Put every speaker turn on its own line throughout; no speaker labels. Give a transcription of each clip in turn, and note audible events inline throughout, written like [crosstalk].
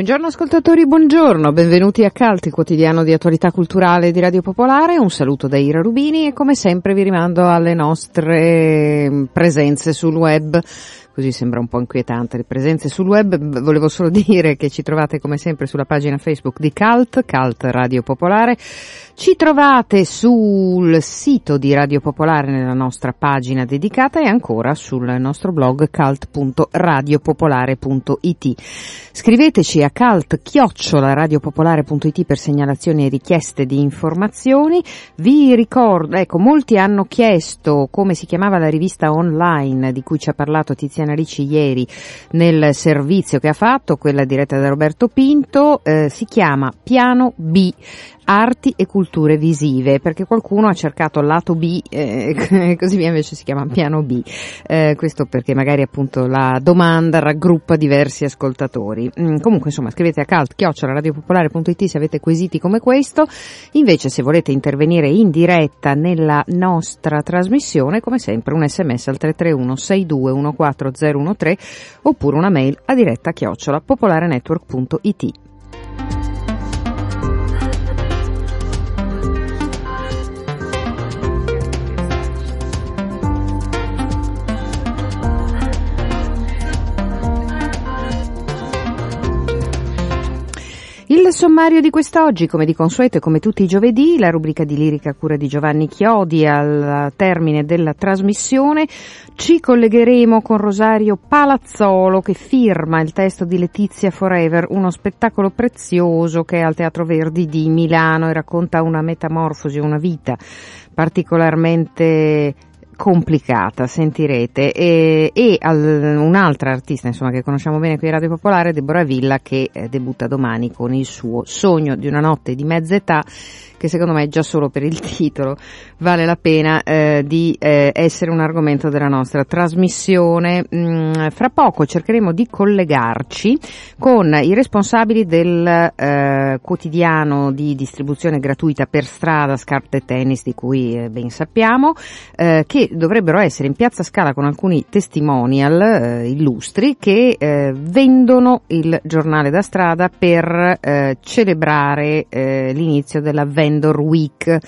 Buongiorno ascoltatori, buongiorno, benvenuti a Calt, il quotidiano di attualità culturale di Radio Popolare, un saluto da Ira Rubini e come sempre vi rimando alle nostre mm, presenze sul web. Così sembra un po' inquietante le presenze sul web, volevo solo [laughs] dire che ci trovate come sempre sulla pagina Facebook di Calt, Calt Radio Popolare, ci trovate sul sito di Radio Popolare nella nostra pagina dedicata e ancora sul nostro blog cult.radiopopolare.it. Scriveteci a cult-radiopopolare.it per segnalazioni e richieste di informazioni. Vi ricordo, ecco, molti hanno chiesto come si chiamava la rivista online di cui ci ha parlato Tiziana Ricci ieri nel servizio che ha fatto, quella diretta da Roberto Pinto, eh, si chiama Piano B arti e culture visive, perché qualcuno ha cercato lato B, eh, [laughs] così via invece si chiama piano B. Eh, questo perché magari appunto la domanda raggruppa diversi ascoltatori. Mm, comunque insomma scrivete a calt radiopopolare.it se avete quesiti come questo. Invece se volete intervenire in diretta nella nostra trasmissione, come sempre un sms al 331 6214013 oppure una mail a diretta chiocciola popolarenetwork.it. Il sommario di quest'oggi, come di consueto e come tutti i giovedì, la rubrica di lirica cura di Giovanni Chiodi al termine della trasmissione. Ci collegheremo con Rosario Palazzolo che firma il testo di Letizia Forever, uno spettacolo prezioso che è al Teatro Verdi di Milano e racconta una metamorfosi, una vita particolarmente complicata, sentirete, e, e al, un'altra artista insomma, che conosciamo bene qui a Radio Popolare, Deborah Villa, che eh, debutta domani con il suo Sogno di una notte di mezza età, che secondo me già solo per il [laughs] titolo vale la pena eh, di eh, essere un argomento della nostra trasmissione. Mm, fra poco cercheremo di collegarci con i responsabili del eh, quotidiano di distribuzione gratuita per strada Scarpe Tennis, di cui eh, ben sappiamo, eh, che dovrebbero essere in piazza Scala con alcuni testimonial eh, illustri che vendono il giornale da strada per celebrare l'inizio della Vendor Week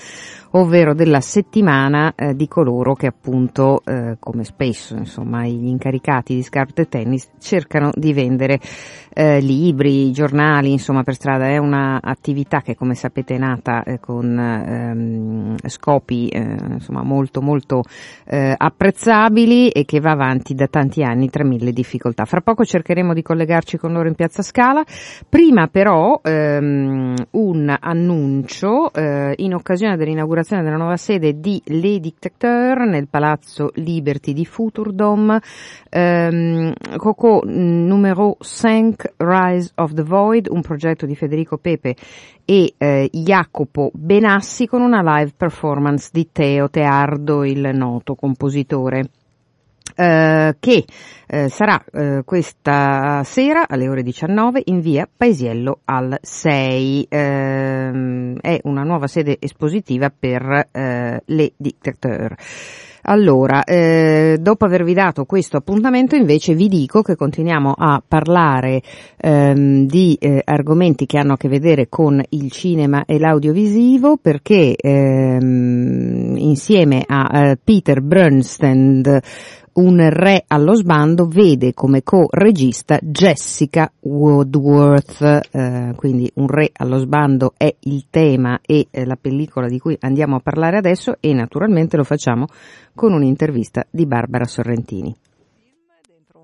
ovvero della settimana eh, di coloro che appunto, eh, come spesso insomma gli incaricati di scarpe tennis cercano di vendere eh, libri, giornali, insomma per strada è un'attività che come sapete è nata eh, con ehm, scopi eh, insomma molto molto eh, apprezzabili e che va avanti da tanti anni tra mille difficoltà. Fra poco cercheremo di collegarci con loro in Piazza Scala, prima però ehm, un annuncio in occasione dell'inaugurazione della nuova sede di Les Dictateurs nel Palazzo Liberty di Futurdom, ehm, Coco numero 5 Rise of the Void, un progetto di Federico Pepe e eh, Jacopo Benassi con una live performance di Teo Teardo, il noto compositore eh, che eh, sarà eh, questa sera alle ore 19 in via Paesiello al 6. Ehm, è una nuova sede espositiva per eh, le dictateur. Allora, eh, dopo avervi dato questo appuntamento invece vi dico che continuiamo a parlare ehm, di eh, argomenti che hanno a che vedere con il cinema e l'audiovisivo perché ehm, insieme a eh, Peter Bernstein un re allo sbando vede come co-regista Jessica Woodworth, eh, quindi un re allo sbando è il tema e eh, la pellicola di cui andiamo a parlare adesso e naturalmente lo facciamo con un'intervista di Barbara Sorrentini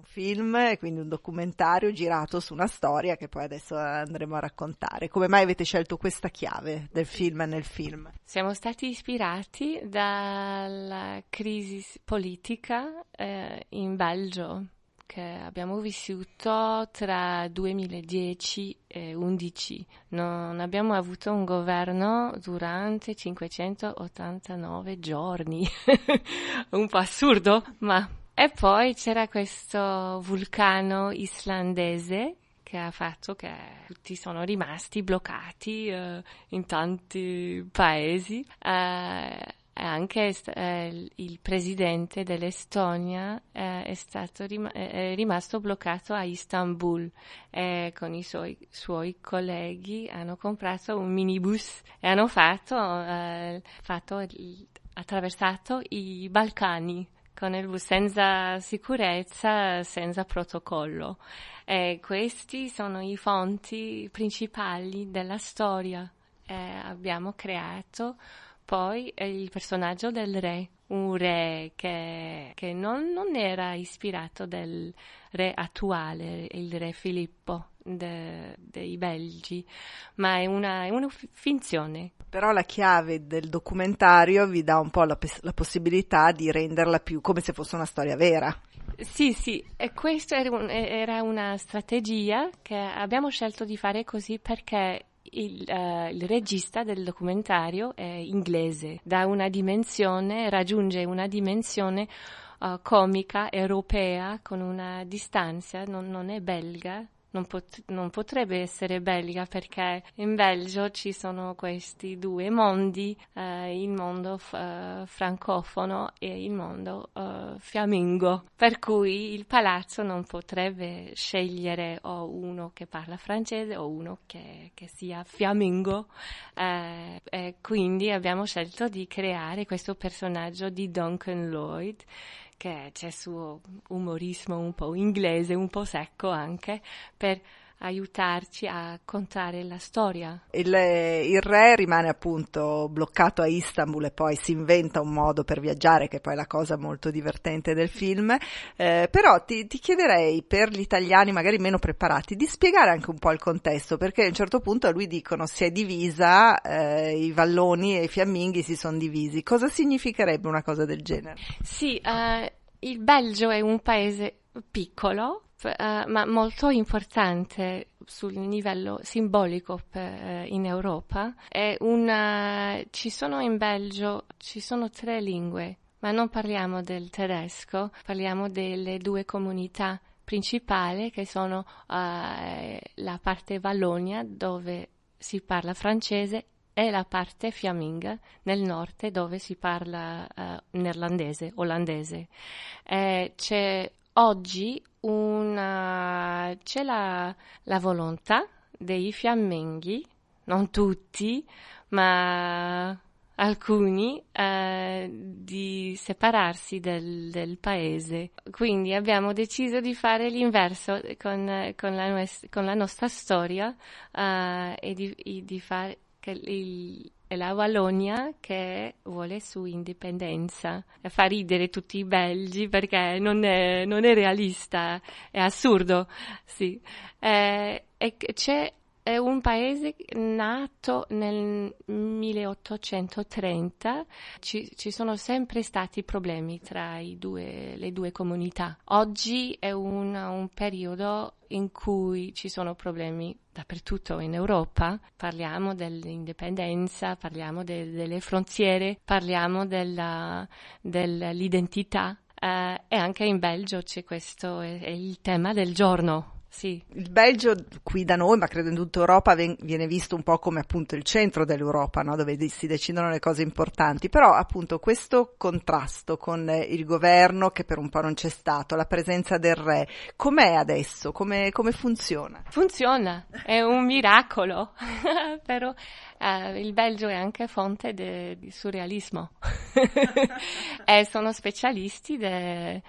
film, quindi un documentario girato su una storia che poi adesso andremo a raccontare. Come mai avete scelto questa chiave del film nel film?
Siamo stati ispirati dalla crisi politica eh, in Belgio che abbiamo vissuto tra 2010 e 2011. Non abbiamo avuto un governo durante 589 giorni. [laughs] un po' assurdo, ma e poi c'era questo vulcano islandese che ha fatto che tutti sono rimasti bloccati uh, in tanti paesi. Uh, anche eh, il presidente dell'Estonia eh, è, stato rim- è rimasto bloccato a Istanbul e con i suoi, suoi colleghi hanno comprato un minibus e hanno fatto, eh, fatto attraversato i Balcani con il bus senza sicurezza, senza protocollo. E questi sono i fonti principali della storia. E abbiamo creato poi il personaggio del re, un re che, che non, non, era ispirato del re attuale, il re Filippo de, dei Belgi, ma è una, è una finzione.
Però la chiave del documentario vi dà un po' la, la possibilità di renderla più come se fosse una storia vera.
Sì, sì, e questa era una strategia che abbiamo scelto di fare così perché il, uh, il, regista del documentario è inglese, da una dimensione, raggiunge una dimensione uh, comica europea con una distanza, non, non è belga, non, pot- non, potrebbe essere belga perché in Belgio ci sono questi due mondi, eh, il mondo f- uh, francofono e il mondo uh, fiammingo, per cui il palazzo non potrebbe scegliere o uno che parla francese o uno che, che sia fiammingo, eh, quindi abbiamo scelto di creare questo personaggio di Duncan Lloyd che c'è il suo umorismo un po' inglese, un po' secco anche, per aiutarci a contare la storia.
Il, il, re rimane appunto bloccato a Istanbul e poi si inventa un modo per viaggiare, che poi è la cosa molto divertente del film. Eh, però ti, ti, chiederei per gli italiani magari meno preparati di spiegare anche un po' il contesto, perché a un certo punto a lui dicono si è divisa, eh, i valloni e i fiamminghi si sono divisi. Cosa significherebbe una cosa del genere?
Sì, uh, il Belgio è un paese piccolo, uh, ma molto importante sul livello simbolico per, uh, in Europa. Una, ci sono in Belgio ci sono tre lingue, ma non parliamo del tedesco, parliamo delle due comunità principali che sono uh, la parte Vallonia dove si parla francese è la parte fiamminga nel nord dove si parla uh, neerlandese, olandese. Eh, c'è oggi una, c'è la, la volontà dei fiamminghi, non tutti, ma alcuni eh, di separarsi del, del, paese. Quindi abbiamo deciso di fare l'inverso con, con, la, con la, nostra storia eh, e di, di fare il, è la Vallonia che vuole su indipendenza. Fa ridere tutti i belgi perché non è, non è realista, è assurdo, sì. Eh, e c'è è un paese nato nel 1830, ci, ci sono sempre stati problemi tra due, le due comunità. Oggi è un, un periodo in cui ci sono problemi dappertutto in Europa, parliamo dell'indipendenza, parliamo de, delle frontiere, parliamo della, dell'identità eh, e anche in Belgio c'è questo, è, è il tema del giorno. Sì.
Il Belgio qui da noi, ma credo in tutta Europa, viene visto un po' come appunto il centro dell'Europa, no? dove si decidono le cose importanti, però appunto questo contrasto con il governo che per un po' non c'è stato, la presenza del re, com'è adesso? Come, come funziona?
Funziona, è un miracolo, [laughs] però eh, il Belgio è anche fonte di surrealismo [laughs] e sono specialisti di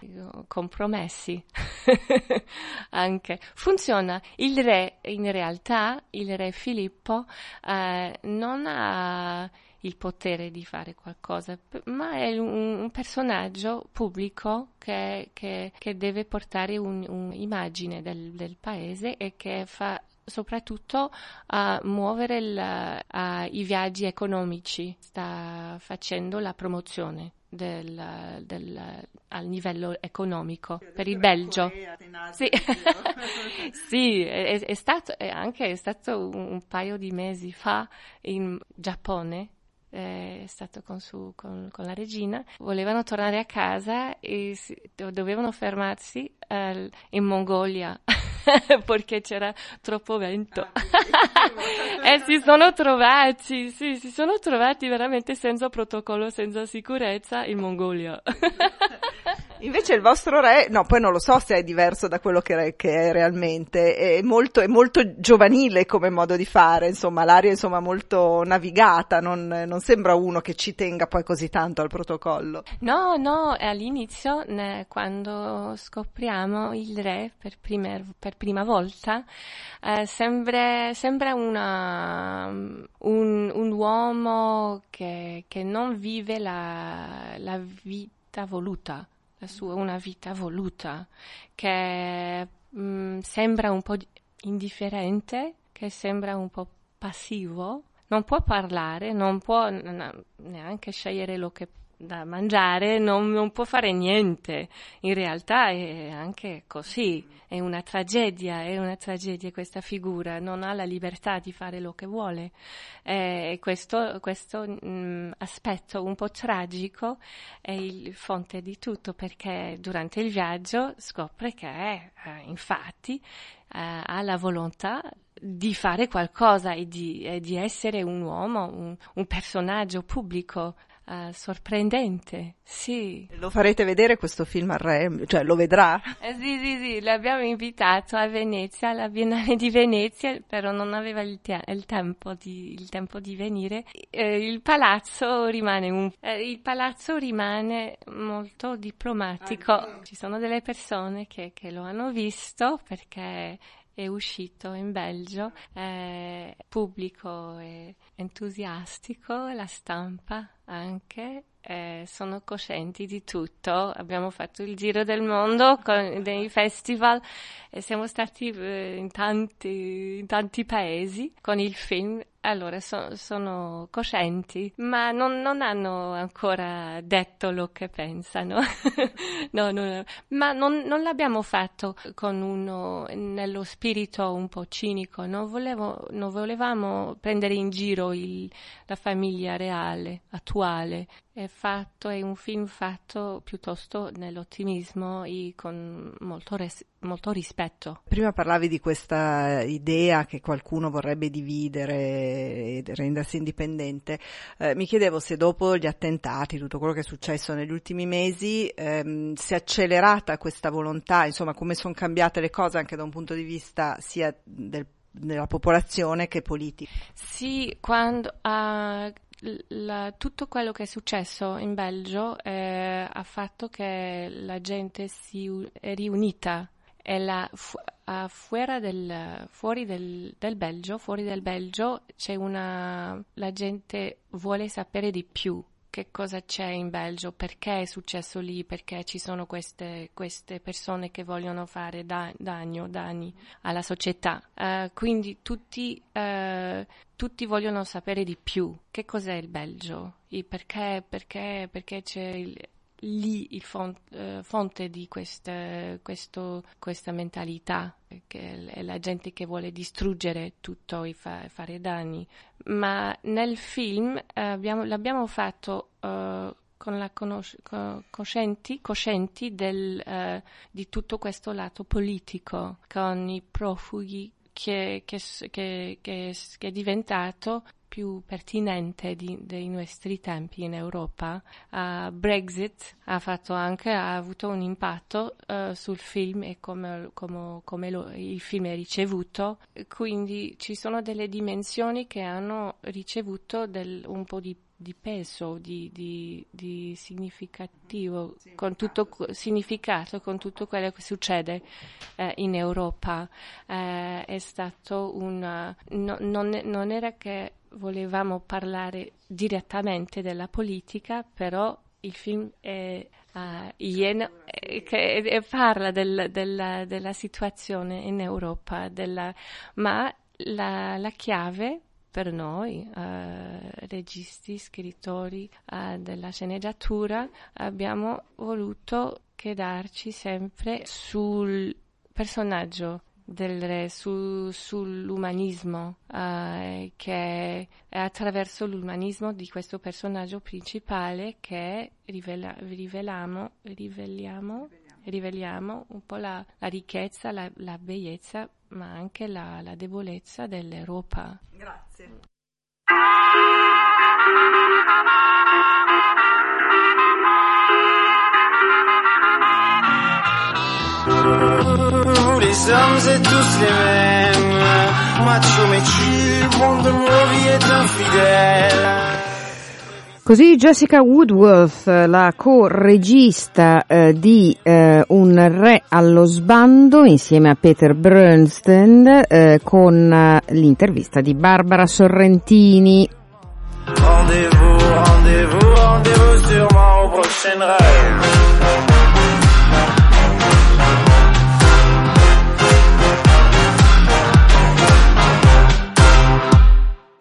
compromessi [laughs] anche. Funziona. Il re, in realtà, il re Filippo eh, non ha il potere di fare qualcosa, ma è un, un personaggio pubblico che, che, che deve portare un'immagine del, del paese e che fa soprattutto a muovere il, a, i viaggi economici, sta facendo la promozione del, del, al livello economico per il Belgio. Sì, [laughs] sì è, è, stato, è anche è stato un, un paio di mesi fa in Giappone è stato con, su, con, con, la regina, volevano tornare a casa e si, dovevano fermarsi uh, in Mongolia [laughs] [laughs] perché c'era troppo vento. Ah, [laughs] e si sono trovati, sì, si sono trovati veramente senza protocollo, senza sicurezza in Mongolia.
Invece il vostro re, no, poi non lo so se è diverso da quello che, che è realmente, è molto, è molto, giovanile come modo di fare, insomma, l'aria insomma molto navigata, non, non, sembra uno che ci tenga poi così tanto al protocollo.
No, no, all'inizio, quando scopriamo il re per, primer, per prima volta, eh, sembra, sembra una, un, un, uomo che, che non vive la, la vita voluta la sua una vita voluta, che mh, mm, sembra un po' indifferente, che sembra un po' passivo, non può parlare, non può neanche scegliere lo che da mangiare, non, non, può fare niente. In realtà è anche così, è una tragedia, è una tragedia questa figura, non ha la libertà di fare lo che vuole. E questo, questo mh, mm, aspetto un po' tragico è il fonte di tutto perché durante il viaggio scopre che è, eh, infatti, eh, ha la volontà di fare qualcosa e di, e di essere un uomo, un, un personaggio pubblico uh, sorprendente, sì.
Lo farete vedere questo film al Re? Cioè lo vedrà?
Eh, sì, sì, sì, l'abbiamo invitato a Venezia, alla Biennale di Venezia, però non aveva il, te- il, tempo, di, il tempo, di, venire. Eh, il palazzo rimane un, eh, il palazzo rimane molto diplomatico. Ah, Ci sono delle persone che, che lo hanno visto perché è uscito in Belgio, è pubblico e entusiastico, la stampa anche, eh, sono coscienti di tutto. Abbiamo fatto il giro del mondo con dei festival e siamo stati eh, in, tanti, in tanti paesi con il film allora, so, sono coscienti, ma non, non, hanno ancora detto lo che pensano. [laughs] no, no, ma non, non, l'abbiamo fatto con uno nello spirito un po' cinico. Non, volevo, non volevamo prendere in giro il, la famiglia reale, attuale. È, fatto, è un film fatto piuttosto nell'ottimismo e con molto, res, molto rispetto.
Prima parlavi di questa idea che qualcuno vorrebbe dividere e rendersi indipendente. Eh, mi chiedevo se dopo gli attentati, tutto quello che è successo negli ultimi mesi, ehm, si è accelerata questa volontà, insomma come sono cambiate le cose anche da un punto di vista sia del della popolazione che politica.
Sì, quando uh, la, tutto quello che è successo in Belgio eh, ha fatto che la gente si è riunita e la, fu, del, fuori del, del, Belgio, fuori del Belgio c'è una la gente vuole sapere di più che cosa c'è in Belgio, perché è successo lì, perché ci sono queste, queste persone che vogliono fare da, danno, danni alla società. Uh, quindi tutti, uh, tutti, vogliono sapere di più. Che cos'è il Belgio? Perché, perché, perché c'è il, lì il font, uh, fonte di questa, questo, questa mentalità, che è la gente che vuole distruggere tutto e fa, fare danni. Ma nel film abbiamo, l'abbiamo fatto uh, con la conos- co- coscienti, coscienti del, eh, di tutto questo lato politico, con i profughi che, che, che, che, è diventato più pertinente di, dei nostri tempi in Europa. Uh, Brexit ha fatto anche, ha avuto un impatto uh, sul film e come, come, come lo, il film è ricevuto, quindi ci sono delle dimensioni che hanno ricevuto del, un po' di di peso, di, di, di significativo, con tutto, significato con tutto quello che succede eh, in Europa. Eh, è stato un... No, non, non era che volevamo parlare direttamente della politica, però il film è, uh, Ien, eh, che parla del, del, della situazione in Europa, della, ma la, la chiave per noi, eh, registi, scrittori eh, della sceneggiatura, abbiamo voluto quedarci sempre sul personaggio del re, su, sull'umanismo, eh, che è attraverso l'umanismo di questo personaggio principale che rivela, riveliamo, riveliamo, riveliamo un po' la, la ricchezza, la, la bellezza ma anche la, la debolezza dell'Europa.
Grazie.
les hommes et tous les mêmes, macho méchu, monde nuovi et infidèle.
Così Jessica Woodworth, la co-regista eh, di eh, Un re allo sbando insieme a Peter Bernstein eh, con eh, l'intervista di Barbara Sorrentini.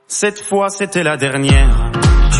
Cette fois c'était la dernière.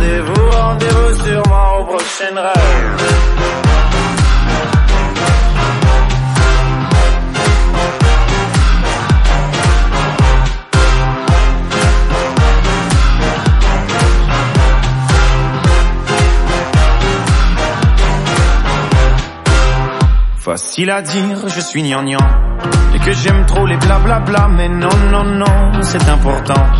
rendez-vous sûrement au prochain rêve. Facile à dire, je suis gnangnan Et que j'aime trop les blablabla Mais non, non, non, c'est important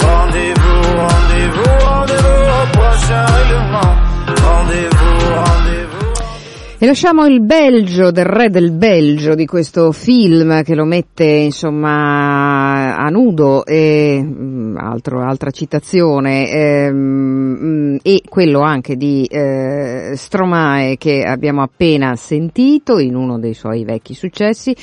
Rendez-vous, rendez-vous, rendez-vous au prochain règlement. Rendez-vous, rendez-vous.
E lasciamo il Belgio, del re del Belgio, di questo film che lo mette insomma a nudo e altro, altra citazione ehm, e quello anche di eh, Stromae che abbiamo appena sentito in uno dei suoi vecchi successi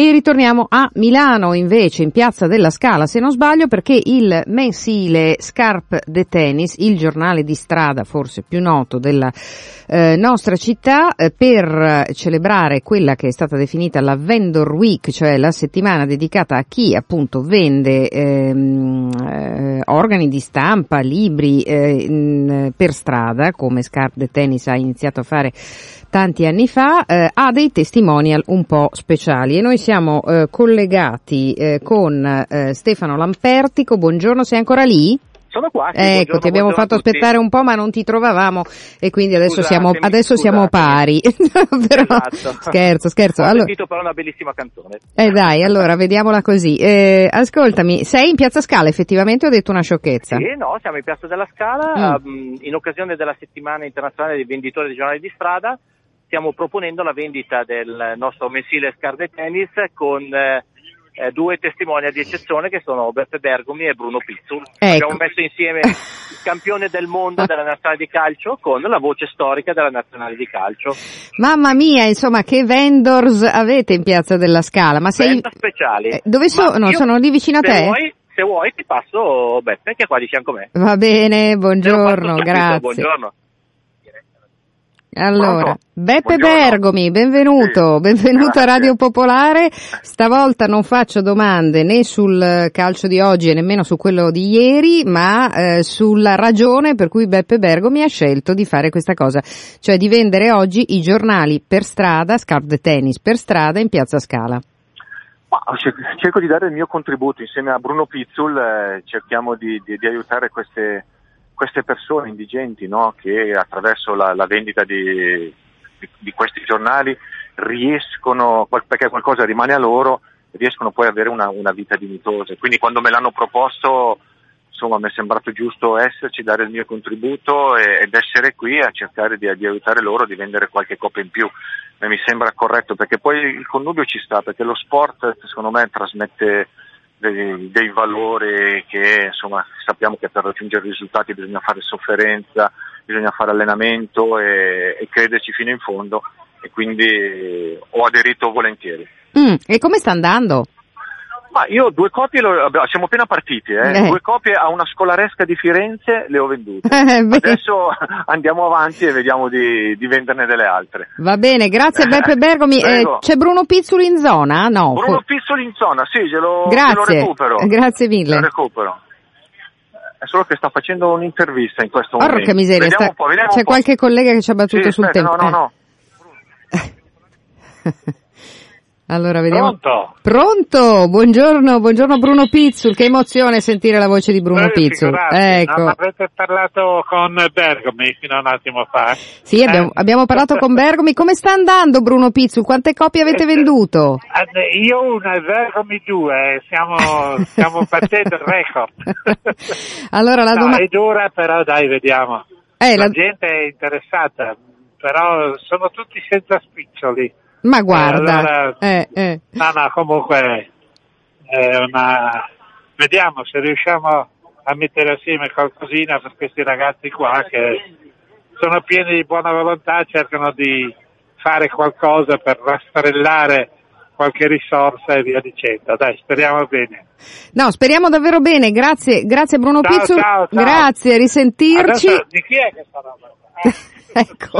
e ritorniamo a Milano invece, in piazza della Scala, se non sbaglio, perché il mensile Scarp de Tennis, il giornale di strada forse più noto della eh, nostra città, eh, per celebrare quella che è stata definita la Vendor Week, cioè la settimana dedicata a chi appunto vende ehm, eh, organi di stampa, libri eh, in, per strada, come Scarp de Tennis ha iniziato a fare tanti anni fa, eh, ha dei testimonial un po' speciali e noi siamo eh, collegati eh, con eh, Stefano Lampertico. Buongiorno, sei ancora lì?
Sono qua. Sì,
ecco, ti abbiamo fatto aspettare un po', ma non ti trovavamo e quindi adesso siamo, adesso siamo pari. [laughs] però,
Esatto.
Scherzo, scherzo. [laughs]
Ho
Allora,
sentito però una bellissima canzone.
eh dai, allora vediamola così. Eh, ascoltami, sei in Piazza Scala effettivamente ho detto una sciocchezza?
Sì, no, siamo in Piazza della Scala, ehm, in occasione della settimana internazionale dei venditori di giornali di strada. Stiamo proponendo la vendita del nostro mensile Scarde Tennis con eh, eh, due testimoni di eccezione che sono Beppe Bergomi e Bruno Pizzul.
Ecco.
Abbiamo messo insieme il campione del mondo della nazionale di calcio con la voce storica della nazionale di calcio.
Mamma mia, insomma, che vendors avete in Piazza della Scala? Ma sei...
Venda speciali.
Eh, dove sono?
io,
Sono lì vicino a
se
te?
Se vuoi ti passo Beppe che è qua di fianco a me.
Va bene, buongiorno,
subito,
grazie.
Buongiorno.
Allora,
Pronto?
Beppe
Buongiorno.
Bergomi, benvenuto,
Sì,
benvenuto a
grazie.
Radio Popolare. Stavolta non faccio domande né sul calcio di oggi e nemmeno su quello di ieri, ma eh, sulla ragione per cui Beppe Bergomi ha scelto di fare questa cosa, cioè di vendere oggi i giornali per strada, scarpe de tennis per strada in Piazza Scala.
Ma cer- cerco di dare il mio contributo insieme a Bruno Pizzul, eh, cerchiamo di, di- di aiutare queste, queste persone indigenti no? che attraverso la, la vendita di, di- di questi giornali riescono, perché qualcosa rimane a loro, riescono poi ad avere una, una vita dignitosa. Quindi quando me l'hanno proposto, insomma, mi è sembrato giusto esserci, dare il mio contributo e- ed essere qui a cercare di, di aiutare loro, di vendere qualche copia in più. E mi sembra corretto perché poi il connubio ci sta, perché lo sport secondo me trasmette dei, dei valori che insomma sappiamo che per raggiungere risultati bisogna fare sofferenza, bisogna fare allenamento e, e crederci fino in fondo e quindi ho aderito volentieri.
Mm, e come sta andando?
Ma io due copie, lo- siamo appena partiti, eh.
Eh.
due copie a una scolaresca di Firenze le ho vendute. [laughs]
Eh.
Adesso [laughs] andiamo avanti e vediamo di, di venderne delle altre.
Va bene, grazie Beppe [laughs] Bergomi. Eh, c'è Bruno Pizzuli in zona? No.
Bruno Pizzoli in zona, sì, glielo, glielo
Grazie,
recupero.
grazie mille.
Lo recupero. È solo che sta facendo un'intervista in questo momento.
Porca miseria,
Vediamo
sta-
un po', vediamo
c'è qualche collega che ci ha battuto
Sì,
sul
aspetta,
tempo.
No, no,
Eh.
no.
Allora, vediamo.
Pronto?
Pronto? Buongiorno, buongiorno Bruno Pizzul. Che emozione sentire la voce di Bruno
Eh,
Pizzul. Ecco.
no, avete parlato con Bergomi fino a un attimo fa?
Sì, abbiamo,
Eh.
abbiamo parlato con Bergomi. Come sta andando Bruno Pizzul? Quante copie avete
Eh,
venduto?
Eh, Io una e Bergomi due, stiamo, stiamo [laughs] battendo il record. [laughs]
allora la
no,
domanda...
è dura, però dai, vediamo.
Eh,
la...
la-
gente è interessata, però sono tutti senza spiccioli.
Ma guarda,
allora-
eh, eh.
No, no, comunque è una... Vediamo se riusciamo a mettere assieme qualcosina per questi ragazzi qua che sono pieni di buona volontà, cercano di fare qualcosa per rastrellare qualche risorsa e via dicendo. Dai, speriamo bene.
No, speriamo davvero bene. Grazie, grazie Bruno
Ciao,
Pizzul.
ciao, ciao.
Grazie, risentirci.
Adesso, di chi è questa roba? Eh. [laughs] [laughs]
Ecco,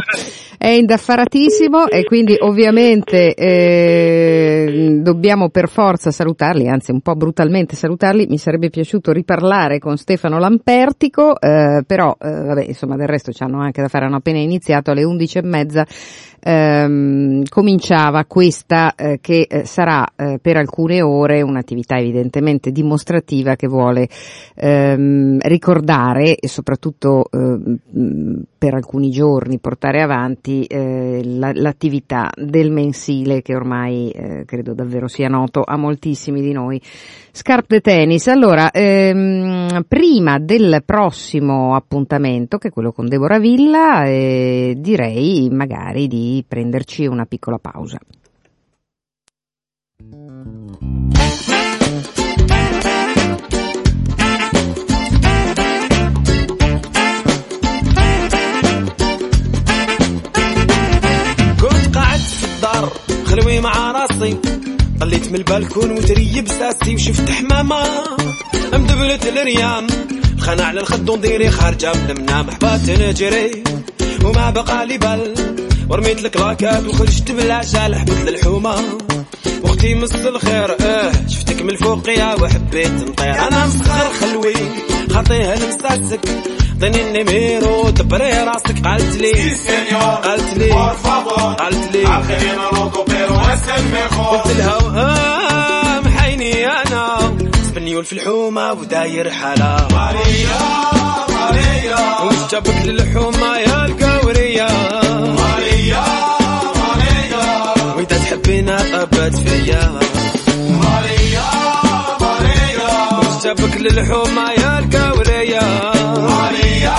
è indaffaratissimo e quindi ovviamente eh, dobbiamo per forza salutarli, anzi un po' brutalmente salutarli. Mi sarebbe piaciuto riparlare con Stefano Lampertico, eh, però eh, vabbè, insomma del resto ci hanno anche da fare, hanno appena iniziato alle 11 e mezza. Ehm, cominciava questa eh, che eh, sarà eh, per alcune ore un'attività evidentemente dimostrativa che vuole ehm, ricordare e soprattutto ehm, per alcuni giorni portare avanti eh, la- l'attività del mensile che ormai eh, credo davvero sia noto a moltissimi di noi. Scarpe de tennis. Allora, ehm, prima del prossimo appuntamento, che è quello con Deborah Villa, eh, direi magari di prenderci una piccola pausa.
كنت قاعد في الدار خلوي مع راسي طليت من البالكون وتري بساسي وشفت حمامة. مدبلت الريام. خانة على الخد ونديري خارجة من المنام حبات نجري. وما بقى لي بال ورميت الكلاكات وخرجت بالعجال حبت الحومة وأختي مس الخير آه شفتك من الفوقية وحبيت نطير. أنا مسخر خلوي خاطيها المستاسك عطيني النميرو دبري راسك. قالت لي قالت لي قالت لي. قلت لها محيني أنا. سبنيول في الحومة وداير حالة. ماريا ماريا. وش جابك للحومة يا القورية؟ ماريا ماريا. وإذا تحبينا طبت فيا. ماريا ماريا. وش جابك للحومة يا القورية؟ ماريا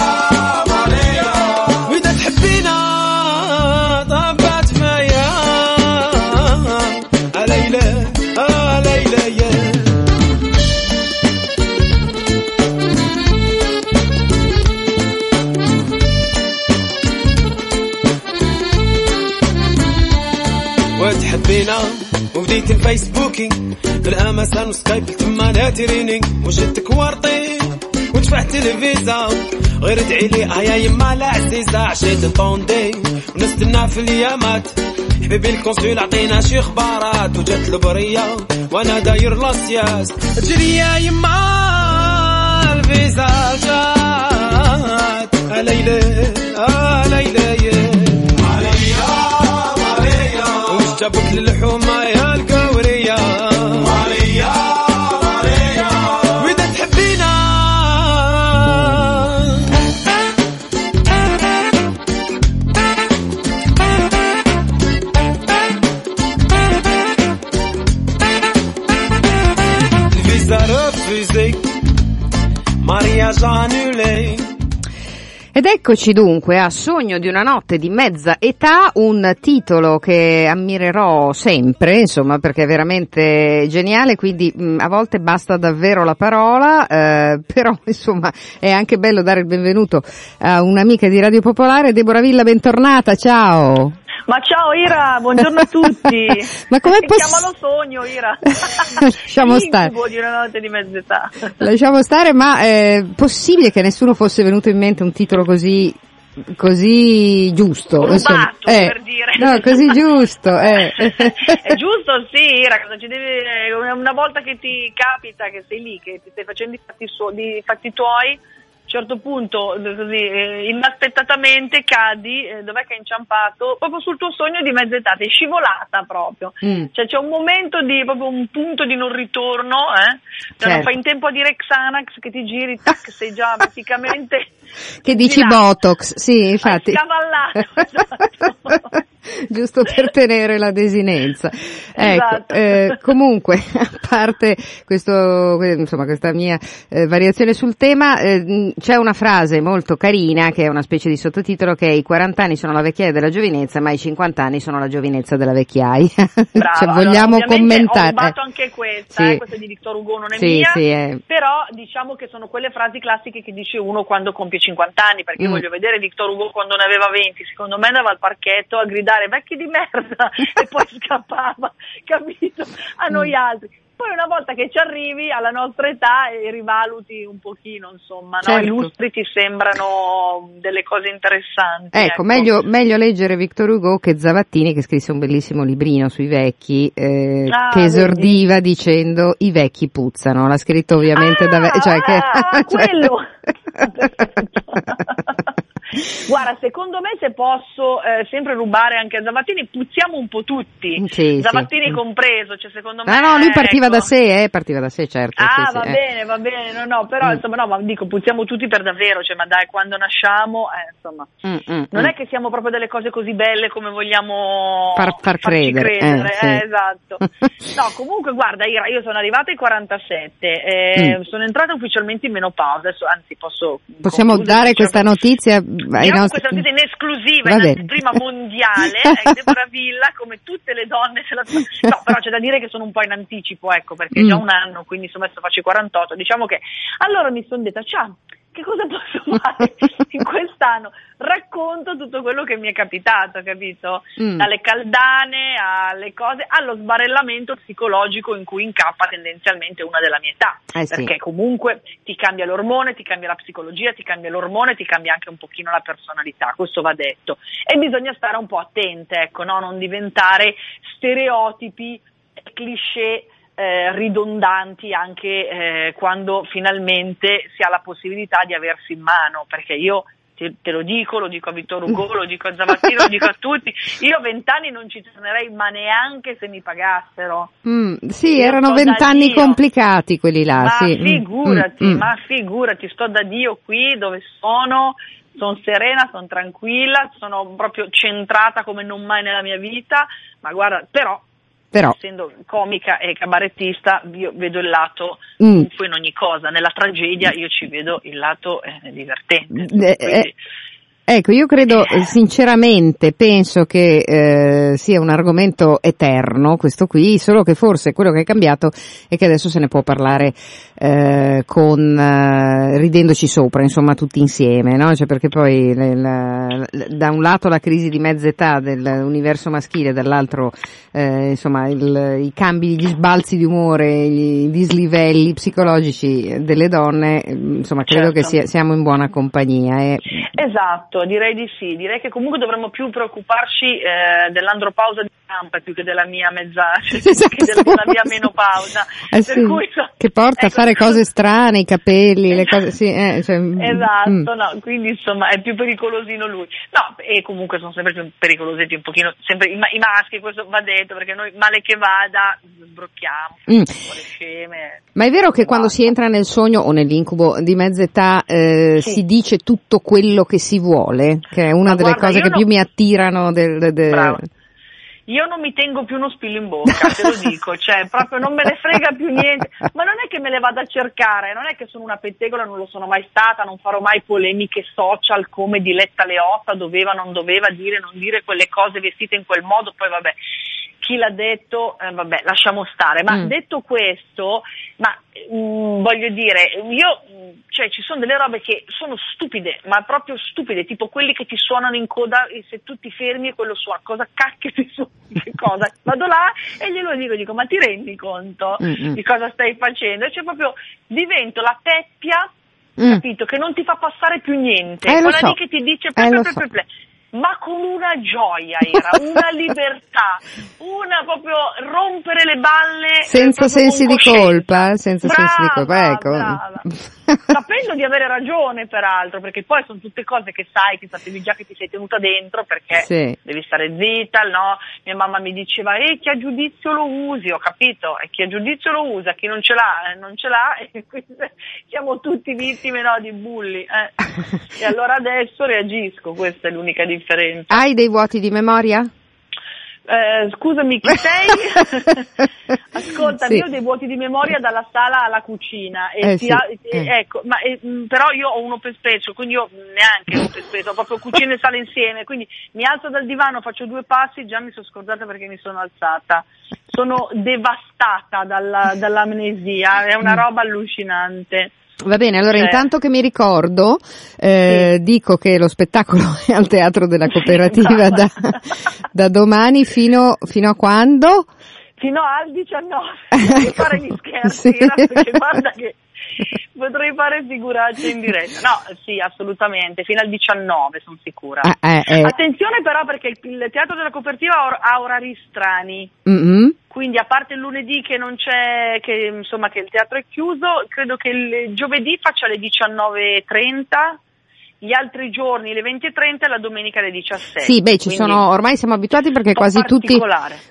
تحبينا وبديت الفيسبوكي بالامازون وسكايب تما ترينينغ. وجدتك ورطي. ودفعت الفيزا غير ادعي لي آه يا يما لا عزيزة. عشيت طوندي ونستنى في اليامات. حبيبي الكونسول عطينا شي اخبارات وجات البرية وأنا داير لاسياس. تجري يا يما الفيزا جات آه ليلى آه ليلى وش جابك للحومة
Ed eccoci dunque a Sogno di una notte di mezza età, un titolo che ammirerò sempre, insomma, perché è veramente geniale, quindi mh, a volte basta davvero la parola, eh, [laughs] però insomma è anche bello dare il benvenuto a un'amica di Radio Popolare, Deborah Villa, bentornata, ciao!
Ma ciao Ira, buongiorno a tutti. [laughs]
Ma com'è poss-
Chiamalo sogno Ira. [laughs]
Lasciamo stare.
Di una notte di mezz'età.
Lasciamo stare, ma è possibile che nessuno fosse venuto in mente un titolo così così giusto,
Rubato,
insomma. Eh,
per dire.
No, così [laughs] giusto, eh.
È giusto, sì, Ira, devi, una volta che ti capita che sei lì, che ti stai facendo i fatti, suo- i fatti tuoi, certo punto, così, eh, inaspettatamente cadi, eh, dov'è che hai inciampato? Proprio sul tuo sogno di mezz'età, sei scivolata proprio.
Mm.
Cioè c'è un momento di, proprio un punto di non ritorno, eh? Cioè, non
Certo.
fai in tempo a dire Xanax che ti giri, tac, [laughs] sei già praticamente
Che dici
Di.
Botox, sì, infatti.
scavallato. [laughs] esatto. [laughs]
Giusto per tenere la desinenza. Ecco,
Esatto.
eh, comunque, [laughs] a parte questo, que- insomma, questa mia eh, variazione sul tema, eh, c'è una frase molto carina che è una specie di sottotitolo che è i 40 anni sono la vecchiaia della giovinezza, ma i 50 anni sono la giovinezza della vecchiaia. [laughs]
Brava,
cioè,
allora,
vogliamo
ovviamente
commentare.
Ho rubato
eh.
anche questa,
Sì.
eh, questa è di Victor Hugo, non è
Sì,
mia,
sì, eh.
però diciamo che sono quelle frasi classiche che dice uno quando compie 50 anni, perché
Mm.
voglio vedere Victor Hugo quando ne aveva 20, secondo me andava al parchetto a gridare vecchi di merda [laughs] e poi scappava, capito, a noi
Mm.
altri. Poi una volta che ci arrivi alla nostra età e rivaluti un pochino, insomma, no?
Certo.
i lustri ti sembrano delle cose interessanti.
Ecco, meglio, meglio leggere Victor Hugo che Zavattini che scrisse un bellissimo librino sui vecchi eh,
Ah,
che esordiva dicendo i vecchi puzzano. L'ha scritto ovviamente da ve- cioè che
ah, [laughs]
cioè-
quello. [laughs] Guarda, secondo me se posso eh, sempre rubare anche a Zavattini, puzziamo un po' tutti,
Sì,
Zavattini
sì.
compreso, cioè secondo me...
Ah no, lui partiva
ecco.
da sé, eh, partiva da sé, certo.
Ah,
sì,
va
eh.
bene, va bene, no, no, però
Mm.
insomma, no, ma dico, puzziamo tutti per davvero, cioè, ma dai, quando nasciamo, eh, insomma,
Mm, mm,
non
mm.
è che siamo proprio delle cose così belle come vogliamo
Far- far credere,
credere,
eh, sì.
eh, esatto. [laughs] No, comunque guarda Ira, io sono arrivata ai 47, eh,
Mm.
sono entrata ufficialmente in menopausa, adesso, anzi posso...
Possiamo
concludere,
dare questa notizia ai
Diamo
nostri...
questa notizia in esclusiva,
Va
in anteprima mondiale, [laughs] è Deborah Villa, come tutte le donne se la No, però c'è da dire che sono un po' in anticipo, ecco, perché è già
Mm.
un anno, quindi insomma adesso faccio i 48. Diciamo che allora mi sono detta, ciao, che cosa posso fare [laughs] in quest'anno? Racconto tutto quello che mi è capitato, capito?
Mm.
Dalle caldane alle cose, allo sbarellamento psicologico in cui incappa tendenzialmente una della mia età.
Eh sì.
Perché comunque ti cambia l'ormone, ti cambia la psicologia, ti cambia l'ormone, ti cambia anche un pochino la personalità, questo va detto. E bisogna stare un po' attente, ecco, no? non diventare stereotipi, cliché eh, ridondanti anche eh, quando finalmente si ha la possibilità di aversi in mano, perché io te, te lo dico, lo dico a Vittorio Hugo, lo dico a Zavattino, lo dico a tutti, io a vent'anni non ci tornerei ma neanche se mi pagassero.
Mm, sì, erano vent'anni complicati quelli là,
Ma
sì. Mm,
figurati,
mm, mm.
ma figurati, sto da Dio qui dove sono, sono serena, sono tranquilla, sono proprio centrata come non mai nella mia vita, ma guarda, però,
Però,
essendo comica e cabarettista, io vedo il lato
Mm.
in ogni cosa, nella tragedia io ci vedo il lato eh, divertente.
Eh,
Quindi-
Ecco, io credo eh, sinceramente, penso che eh, sia un argomento eterno questo qui, solo che forse quello che è cambiato è che adesso se ne può parlare eh, con eh, ridendoci sopra, insomma, tutti insieme, no? Cioè perché poi la- da un lato la crisi di mezza età dell'universo maschile, dall'altro eh, insomma il- i cambi, gli sbalzi di umore, i dislivelli psicologici delle donne, eh, insomma, credo
Certo.
che sia- siamo in buona compagnia. E
Esatto, direi di sì. Direi che comunque dovremmo più preoccuparci eh, dell'andropausa di Campa più che della mia mezza, [laughs] cioè,
Esatto.
che della, della mia menopausa.
Eh sì,
cui,
che porta a
ecco,
fare cose strane, i capelli, le cose, sì, eh, cioè, mm,
Esatto,
mm.
no, quindi insomma è più pericolosino lui. No, e comunque sono sempre più pericolosetti un pochino, sempre i, ma- i maschi, questo va detto, perché noi male che vada sbrocchiamo,
Mm.
sceme.
Ma è vero che
e
quando si entra nel sogno o nell'incubo di mezza età eh,
Sì.
si dice tutto quello che si vuole, che è una
Ma
delle
guarda,
cose che
no-
più mi attirano del, del-.
Io non mi tengo più uno spillo in bocca, [laughs] te lo dico, cioè proprio non me ne frega più niente, ma non è che me le vado a cercare, non è che sono una pettegola, non lo sono mai stata, non farò mai polemiche social come Diletta Leotta doveva, non doveva dire, non dire quelle cose vestite in quel modo, poi vabbè, chi l'ha detto, eh, vabbè, lasciamo stare, ma
Mm.
detto questo, ma mm, voglio dire, io, cioè ci sono delle robe che sono stupide, ma proprio stupide, tipo quelli che ti suonano in coda e se tu ti fermi e quello suona, cosa cacchio ti suona? Che cosa? [laughs] Vado là e glielo dico, dico, ma ti rendi conto
Mm-mm.
di cosa stai facendo? E cioè proprio divento la peppia,
Mm.
capito, che non ti fa passare più niente,
Eh,
quella
so.
lì che ti dice
Eh,
ple, ple,
so.
Ma con una gioia era, una [laughs] libertà, una proprio rompere le balle. eh,
senza sensi di colpa, senza sensi di colpa,
Brava,
ecco.
brava. Sapendo di avere ragione, peraltro, perché poi sono tutte cose che sai, che sapevi già che ti sei tenuta dentro, perché
Sì.
devi stare zitta, no? Mia mamma mi diceva, e chi ha giudizio lo usi, ho capito, e chi ha giudizio lo usa, chi non ce l'ha, eh, non ce l'ha, [laughs] e quindi siamo tutti vittime, no, di bulli. eh. [laughs] E allora adesso reagisco, questa è l'unica differenza.
Hai dei vuoti di memoria?
Eh, scusami, chi sei? [laughs] Ascolta,
Sì.
io ho dei vuoti di memoria dalla sala alla cucina. E
Eh, sì,
ha-
eh.
Ecco, ma, mh, però io ho un open space, quindi io neanche un open space, ho proprio cucina e sala insieme, quindi mi alzo dal divano, faccio due passi, già mi sono scordata perché mi sono alzata. Sono devastata dalla- dall'amnesia, è una
Mm.
roba allucinante.
Va bene, allora
Cioè-
intanto che mi ricordo, eh, dico che lo spettacolo [laughs] è al Teatro della Cooperativa da, da domani fino, fino a quando?
Fino al 19, [laughs] potrei fare gli scherzi,
Sì. [laughs]
perché guarda che potrei fare figuracce in diretta. No, sì, assolutamente, fino al 19 sono sicura.
Ah, eh, eh.
Attenzione però perché il, il Teatro della Cooperativa ha, or- ha orari strani.
Mm-mm.
Quindi a parte il lunedì che non c'è, che insomma che il teatro è chiuso, credo che il giovedì faccia le 19.30, gli altri giorni le 20.30 e la domenica le 17.
Sì, beh, ci sono, ormai siamo abituati perché quasi tutti,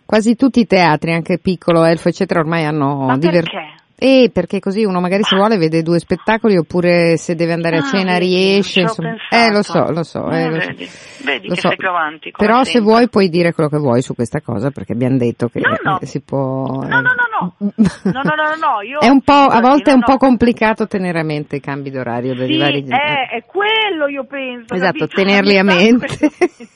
quasi tutti i teatri, anche piccolo, elfo, eccetera, ormai hanno
Ma
diver-
perché?
Eh, perché così uno magari se vuole vede due spettacoli oppure se deve andare a
Ah,
cena
vedi,
riesce, insomma. Eh, lo so, lo so, eh,
Eh,
lo so.
vedi, vedi
Lo
che
so.
avanti.
Però se
sempre.
vuoi puoi dire quello che vuoi su questa cosa perché abbiamo detto che
No, no.
eh, si può...
No, no, no, no. No, no, no, no, [laughs] io...
È un po', a volte è un po' complicato tenere a mente i cambi d'orario dei
Sì,
vari...
è, è quello io penso.
Esatto,
capito?
tenerli a mente.
tanto penso.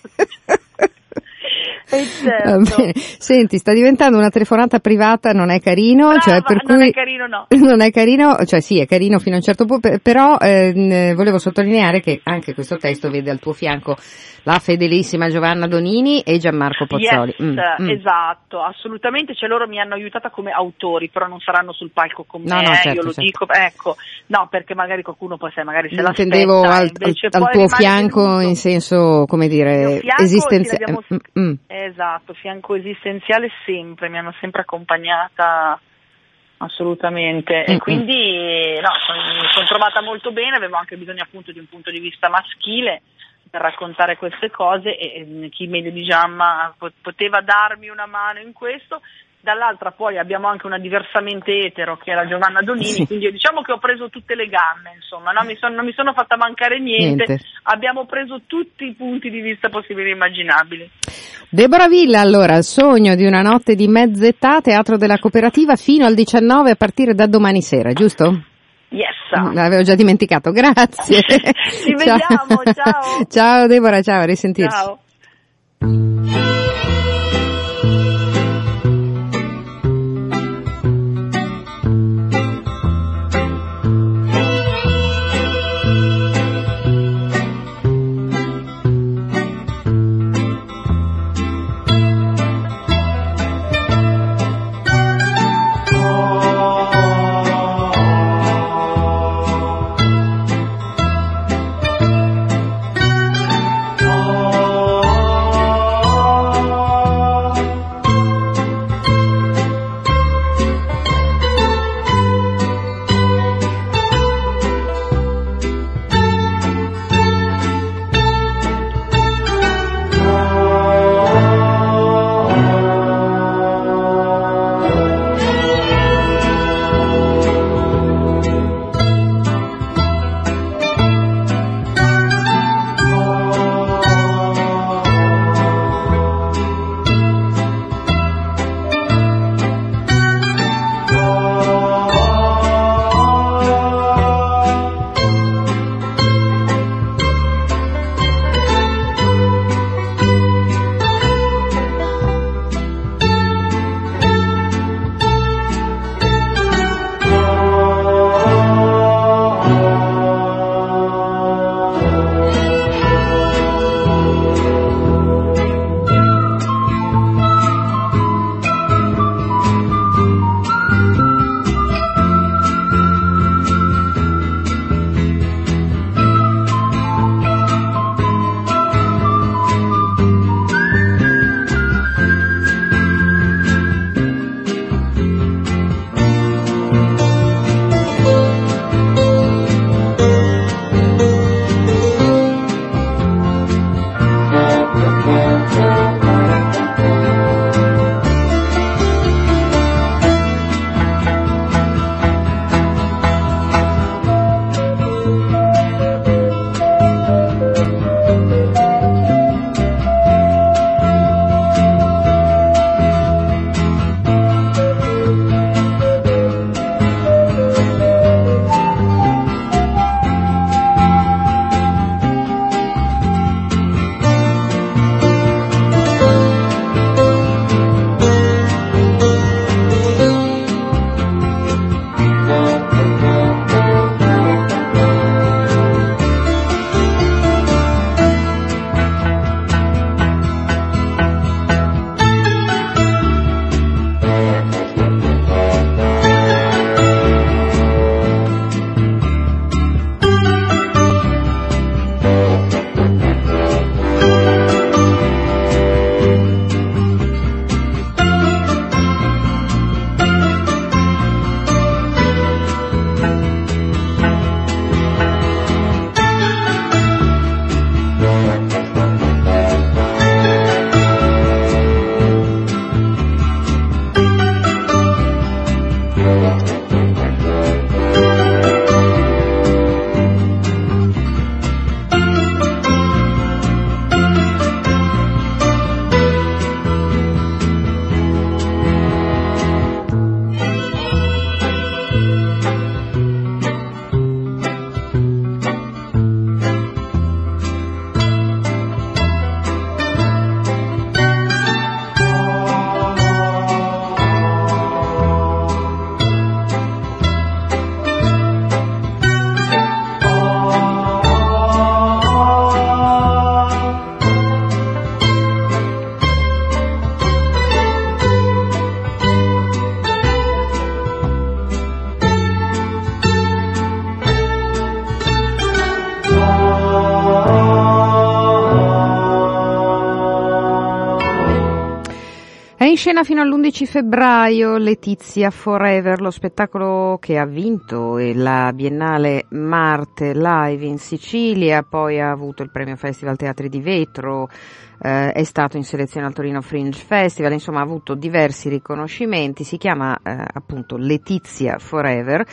Eh,
Va
certo.
bene. Senti, sta diventando una telefonata privata, non è carino,
Brava,
cioè per
non
cui
è carino, no. [laughs]
non è carino, cioè sì, è carino fino a un certo punto, però ehm, volevo sottolineare che anche questo testo vede al tuo fianco la fedelissima Giovanna Donini e Gianmarco Pozzoli.
Yes,
Mm, mm.
esatto, assolutamente, cioè loro mi hanno aiutata come autori, però non saranno sul palco con
No,
me,
no,
eh,
certo,
io lo
certo.
dico, ecco, no, perché magari qualcuno poi sai, magari se l'aspetta,
Intendevo al, al- al tuo fianco in senso, come dire, esistenziale. Mm, mm.
Esatto, fianco esistenziale sempre, mi hanno sempre accompagnata assolutamente
Mm,
e quindi no, mi sono trovata molto bene, avevo anche bisogno appunto di un punto di vista maschile per raccontare queste cose e, e chi meglio di Giamma po- poteva darmi una mano in questo. Dall'altra poi abbiamo anche una diversamente etero che la Giovanna Donini,
Sì.
quindi diciamo che ho preso tutte le gamme, insomma, no? mi son- non mi sono fatta mancare niente,
Niente.
abbiamo preso tutti i punti di vista possibili e immaginabili.
Deborah Villa, allora, il sogno di una notte di mezz'età, teatro della cooperativa, fino al 19 a partire da domani sera, giusto?
Yes.
L'avevo già dimenticato, grazie. [laughs]
Ci vediamo, ciao.
Ciao Deborah, ciao, a risentirci.
Ciao.
Scena fino all'11 febbraio Letizia Forever, lo spettacolo che ha vinto la Biennale Marte Live in Sicilia, poi ha avuto il premio Festival Teatri di Vetro, eh, è stato in selezione al Torino Fringe Festival, insomma ha avuto diversi riconoscimenti, si chiama eh, appunto Letizia Forever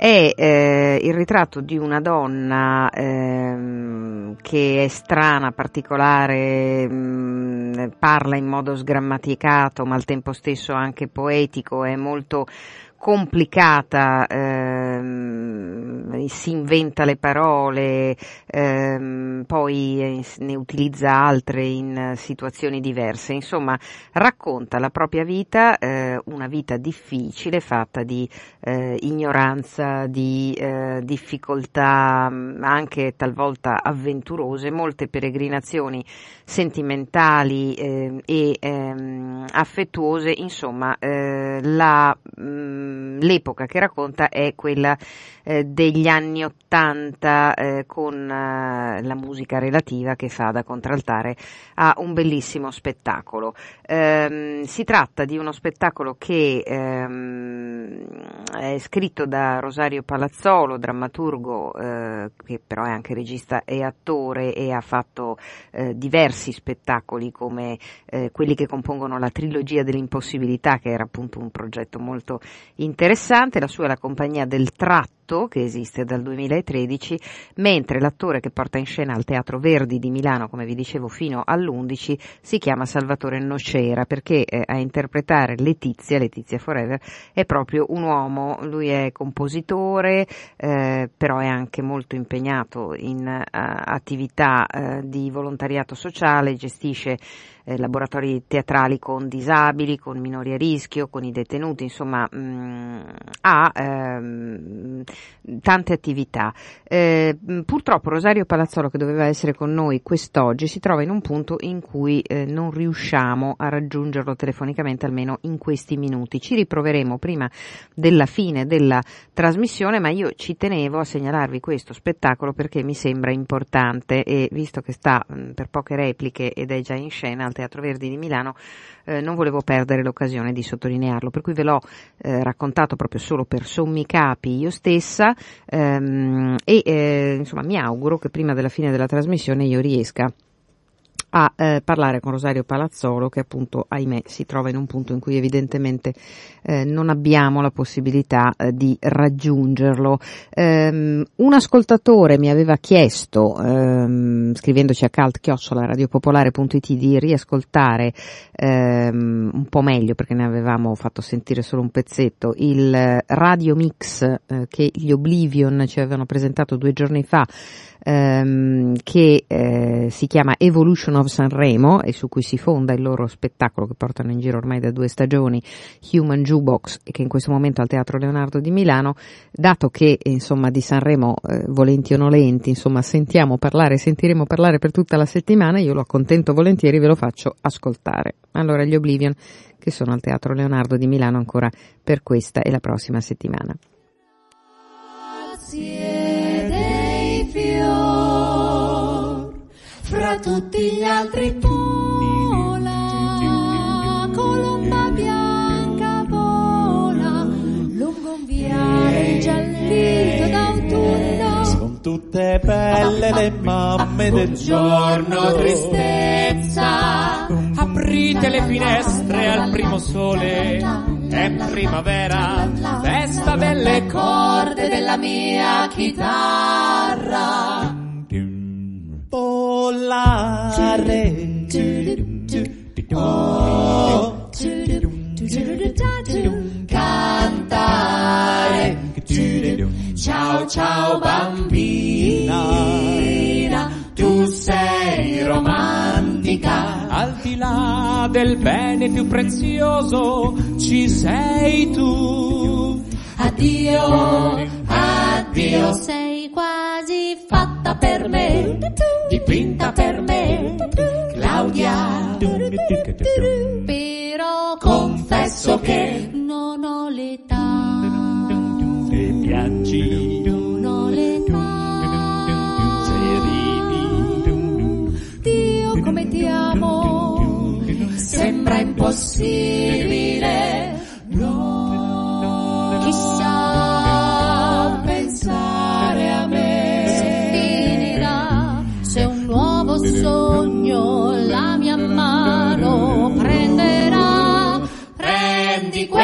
è eh, il ritratto di una donna ehm, che è strana, particolare, mh, eh, parla in modo sgrammaticato ma al tempo stesso anche poetico, è molto complicata, ehm, si inventa le parole, ehm, poi ne utilizza altre in situazioni diverse, insomma racconta la propria vita, eh, una vita difficile fatta di eh, ignoranza, di eh, difficoltà anche talvolta avventurose, molte peregrinazioni sentimentali eh, e ehm, affettuose, insomma eh, la mh, l'epoca che racconta è quella eh, degli anni Ottanta eh, con eh, la musica relativa che fa da contraltare a un bellissimo spettacolo. Ehm, si tratta di uno spettacolo che ehm, è scritto da Rosario Palazzolo, drammaturgo eh, che però è anche regista e attore e ha fatto eh, diversi spettacoli come eh, quelli che compongono la trilogia dell'impossibilità che era appunto un progetto molto interessante, la sua è la compagnia del tratto che esiste dal 2013, mentre l'attore che porta in scena al Teatro Verdi di Milano, come vi dicevo, fino all'11 si chiama Salvatore Nocera perché eh, a interpretare Letizia, Letizia Forever, è proprio un uomo, lui è compositore, eh, però è anche molto impegnato in uh, attività uh, di volontariato sociale, gestisce eh, laboratori teatrali con disabili, con minori a rischio, con i detenuti, insomma mh, ha ehm, tante attività. Eh, purtroppo Rosario Palazzolo che doveva essere con noi quest'oggi si trova in un punto in cui eh, non riusciamo a raggiungerlo telefonicamente almeno in questi minuti. Ci riproveremo prima della fine della trasmissione, ma io ci tenevo a segnalarvi questo spettacolo perché mi sembra importante e visto che sta mh, per poche repliche ed è già in scena Teatro Verdi di Milano, eh, non volevo perdere l'occasione di sottolinearlo, per cui ve l'ho eh, raccontato proprio solo per sommi capi io stessa ehm, e eh, insomma mi auguro che prima della fine della trasmissione io riesca a eh, parlare con Rosario Palazzolo che appunto ahimè si trova in un punto in cui evidentemente eh, non abbiamo la possibilità eh, di raggiungerlo. Um, un ascoltatore mi aveva chiesto um, scrivendoci a cult-radiopopolare.it di riascoltare um, un po' meglio perché ne avevamo fatto sentire solo un pezzetto il radio mix eh, che gli Oblivion ci avevano presentato due giorni fa ehm, che eh, si chiama Evolution of Sanremo e su cui si fonda il loro spettacolo che portano in giro ormai da due stagioni, Human Jukebox, e che in questo momento al Teatro Leonardo di Milano, dato che insomma di Sanremo eh, volenti o nolenti, insomma sentiamo parlare, sentiremo parlare per tutta la settimana, io lo accontento volentieri, ve lo faccio ascoltare. Allora gli Oblivion che sono al Teatro Leonardo di Milano ancora per questa e la prossima settimana.
Tutti gli altri vola colomba bianca vola lungo un viale ingiallito d'autunno
Son tutte belle le mamme del giorno
tristezza
Aprite le finestre al primo sole, è primavera, festa delle
corde della mia chitarra oh, cantare ciao ciao bambina. Tu sei romantica.
Al di là del bene più prezioso ci sei tu.
addio addio. Sei quasi fatta per me. Dipinta per me Claudia. Però confesso che non ho l'età.
E piangi
non ho l'età. Dio come ti amo sembra impossibile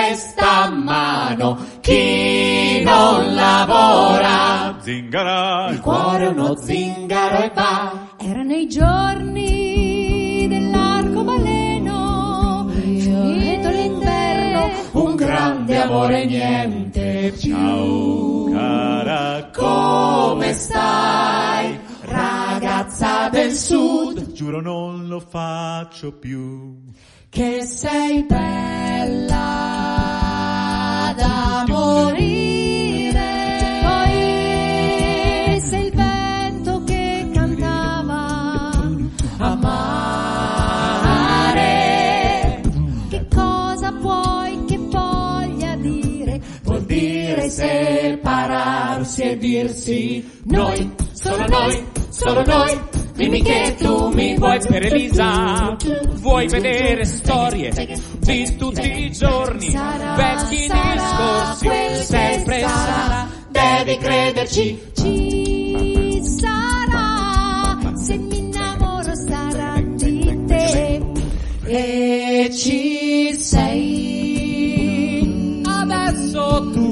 questa mano chi non lavora.
Zingara!
Il cuore uno zingaro e va. era nei giorni dell'arcobaleno, finito l'inverno, un grande amore niente più.
Ciao, cara,
come stai? Ragazza del sud,
giuro non lo faccio più.
Che sei bella da morire. Poi sei il vento che cantava amare. Che cosa vuoi che voglia dire? Vuol dire separarsi e dirsi noi, solo noi, solo noi. Dimmi che tu mi vuoi
Per Elisa. Vuoi vedere storie di tutti i giorni, vecchi discorsi, sempre sarà,
devi crederci, ci sarà, se mi innamoro sarà di te. E ci sei.
adesso tu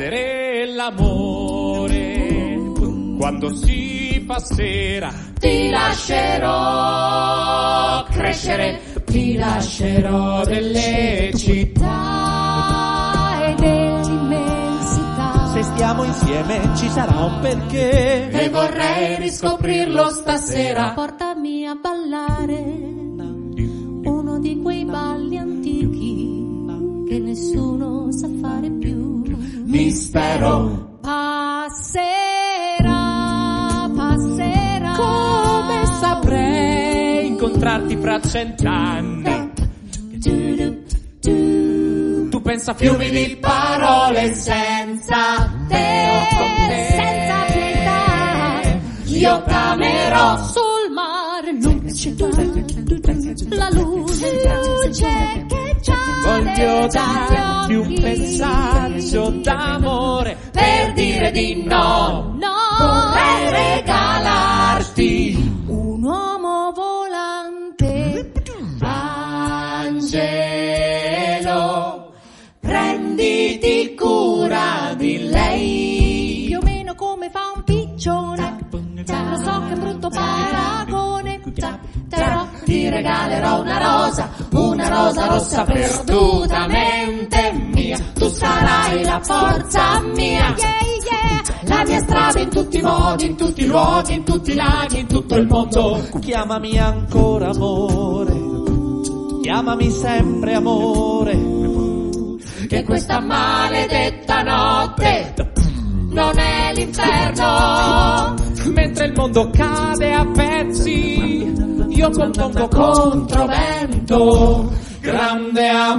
perdere l'amore quando si fa sera.
ti lascerò crescere, ti lascerò delle città e dell'immensità.
Se stiamo insieme ci sarà un perché.
E vorrei riscoprirlo stasera. Portami a ballare uno di quei balli antichi che nessuno sa fare più.
Mistero
Passerà, passerà.
Come saprei incontrarti fra cent'anni? Tu pensa a fiumi di parole
senza te, senza pietà. Io camerò sul mare, luce, la luce, luce che
Voglio darti un messaggio d'amore per dire di no.
No,
Vorrei regalarti
un uomo volante, angelo, prenditi cura di lei. Più o meno come fa un piccione, lo so che brutto paragone, però ti regalerò una rosa, una rosa rossa perdutamente mia. Tu sarai la forza mia, yeah, yeah. la mia strada in tutti i modi, in tutti i luoghi, in tutti i laghi, in tutto il mondo.
Chiamami ancora amore. Chiamami sempre amore.
che questa maledetta notte non è l'inferno.
mentre il mondo cade a pezzi. Io compongo controvento, grande amore.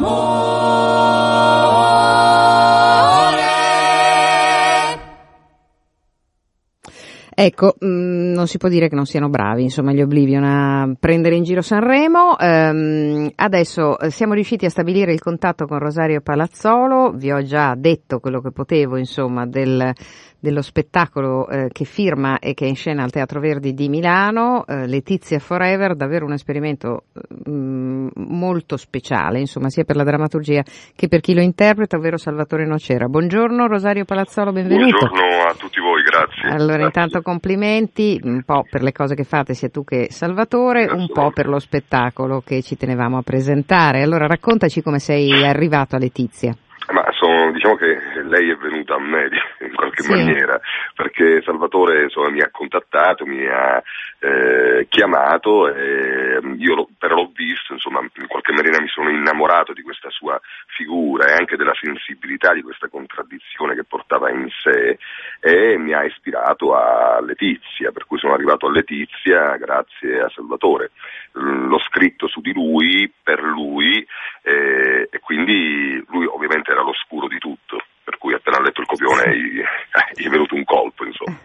Ecco, mh, non si può dire che non siano bravi, insomma, gli Oblivion a prendere in giro Sanremo. Ehm, adesso eh, siamo riusciti a stabilire il contatto con Rosario Palazzolo, vi ho già detto quello che potevo, insomma, del, dello spettacolo eh, che firma e che è in scena al Teatro Verdi di Milano, eh, Letizia Forever, davvero un esperimento mh, molto speciale, insomma, sia per la drammaturgia che per chi lo interpreta, ovvero Salvatore Nocera. Buongiorno Rosario Palazzolo, benvenuto.
Buongiorno a tutti voi, grazie.
Allora,
Grazie.
intanto complimenti, un po' per le cose che fate sia tu che Salvatore, un po' per lo spettacolo che ci tenevamo a presentare. Allora, raccontaci come sei arrivato a Letizia.
Diciamo che lei è venuta a me [laughs] in qualche
Sì.
maniera, perché Salvatore insomma, mi ha contattato, mi ha eh, chiamato e mm, io lo, però l'ho visto, insomma, in qualche maniera mi sono innamorato di questa sua figura e anche della sensibilità di questa contraddizione che portava in sé e mi ha ispirato a Letizia, per cui sono arrivato a Letizia grazie a Salvatore. L'ho scritto su di lui, per lui eh, e quindi lui ovviamente era l'oscuro di tutto, per cui appena ha letto il copione [laughs] gli, gli è venuto un colpo, insomma.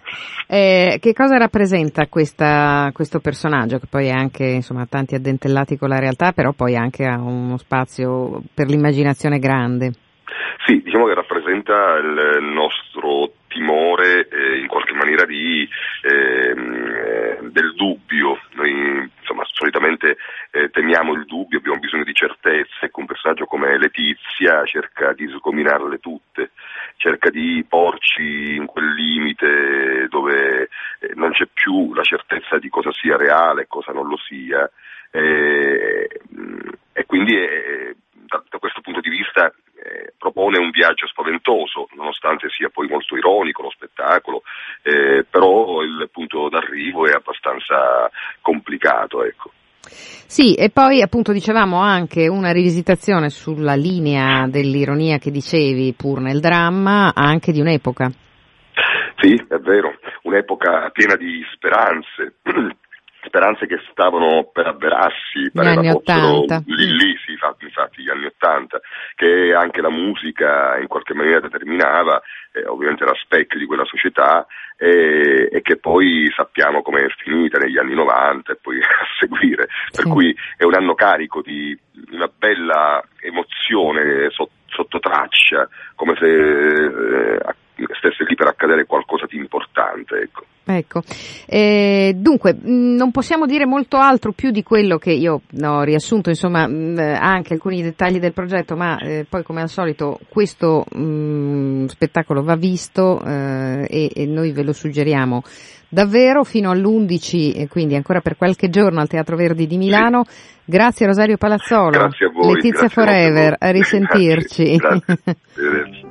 Eh, che cosa rappresenta questa- questo personaggio, che poi è anche, insomma, ha tanti addentellati con la realtà, però poi anche ha uno spazio per l'immaginazione grande?
Sì, diciamo che rappresenta il nostro timore eh, in qualche maniera di, ehm, eh, del dubbio. Noi insomma, solitamente eh, temiamo il dubbio, abbiamo bisogno di certezze. Ecco, un personaggio come Letizia cerca di sgominarle tutte, cerca di porci in quel limite dove eh, non c'è più la certezza di cosa sia reale e cosa non lo sia. E, e quindi eh, da, da, questo punto di vista eh, propone un viaggio spaventoso, nonostante sia poi molto ironico lo spettacolo, eh, però il punto d'arrivo è abbastanza complicato. Ecco.
Sì, e poi appunto dicevamo anche una rivisitazione sulla linea dell'ironia che dicevi pur nel dramma, anche di un'epoca.
Sì, è vero, un'epoca piena di speranze, [clears throat] speranze che stavano per avverarsi,
anni Ottanta.
lì, lì sì, infatti, infatti, gli anni Ottanta, che anche la musica in qualche maniera determinava, eh, ovviamente era specchio di quella società e, e che poi sappiamo come è finita negli anni 90 e poi [laughs] a seguire, per
Sì.
cui è un anno carico di una bella emozione sotto, sotto traccia, come se eh, stesse lì per accadere qualcosa di importante. Ecco.
Ecco, Eh, dunque mh, non possiamo dire molto altro più di quello che io ho riassunto, insomma, mh, anche alcuni dettagli del progetto, ma eh, poi come al solito questo mh, spettacolo va visto eh, e, e noi ve lo suggeriamo davvero fino all'11 e quindi ancora per qualche giorno al Teatro Verdi di Milano. Grazie Rosario Palazzolo.
Grazie a voi.
Letizia
a
Forever,
voi.
a [laughs] risentirci.
Grazie, grazie.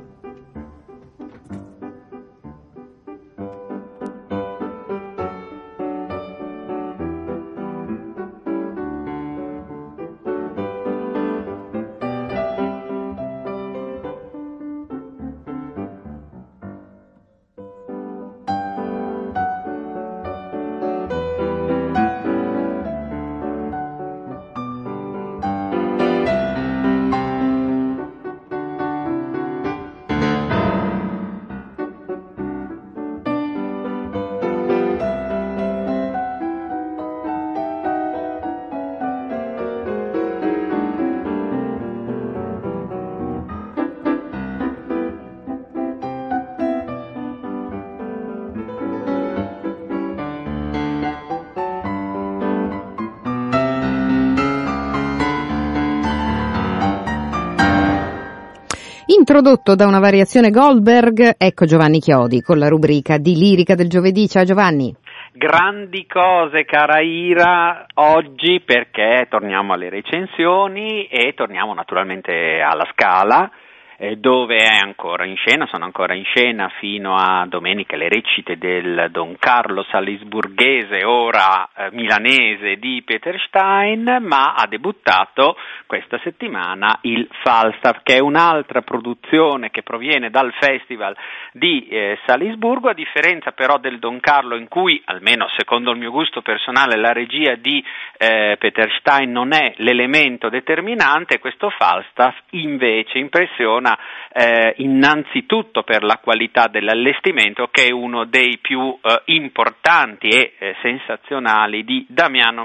Introdotto da una variazione Goldberg, ecco Giovanni Chiodi con la rubrica di Lirica del giovedì. Ciao Giovanni.
Grandi cose, cara Ira, oggi perché torniamo alle recensioni e torniamo naturalmente alla Scala, eh, dove è ancora in scena, sono ancora in scena fino a domenica le recite del Don Carlo Salisburghese, ora eh, milanese di Peter Stein, ma ha debuttato questa settimana il Falstaff, che è un'altra produzione che proviene dal Festival di eh, Salisburgo, a differenza però del Don Carlo in cui, almeno secondo il mio gusto personale, la regia di eh, Peter Stein non è l'elemento determinante, questo Falstaff invece impressiona eh, innanzitutto per la qualità dell'allestimento che è uno dei più eh, importanti e eh, sensazionali di Damiano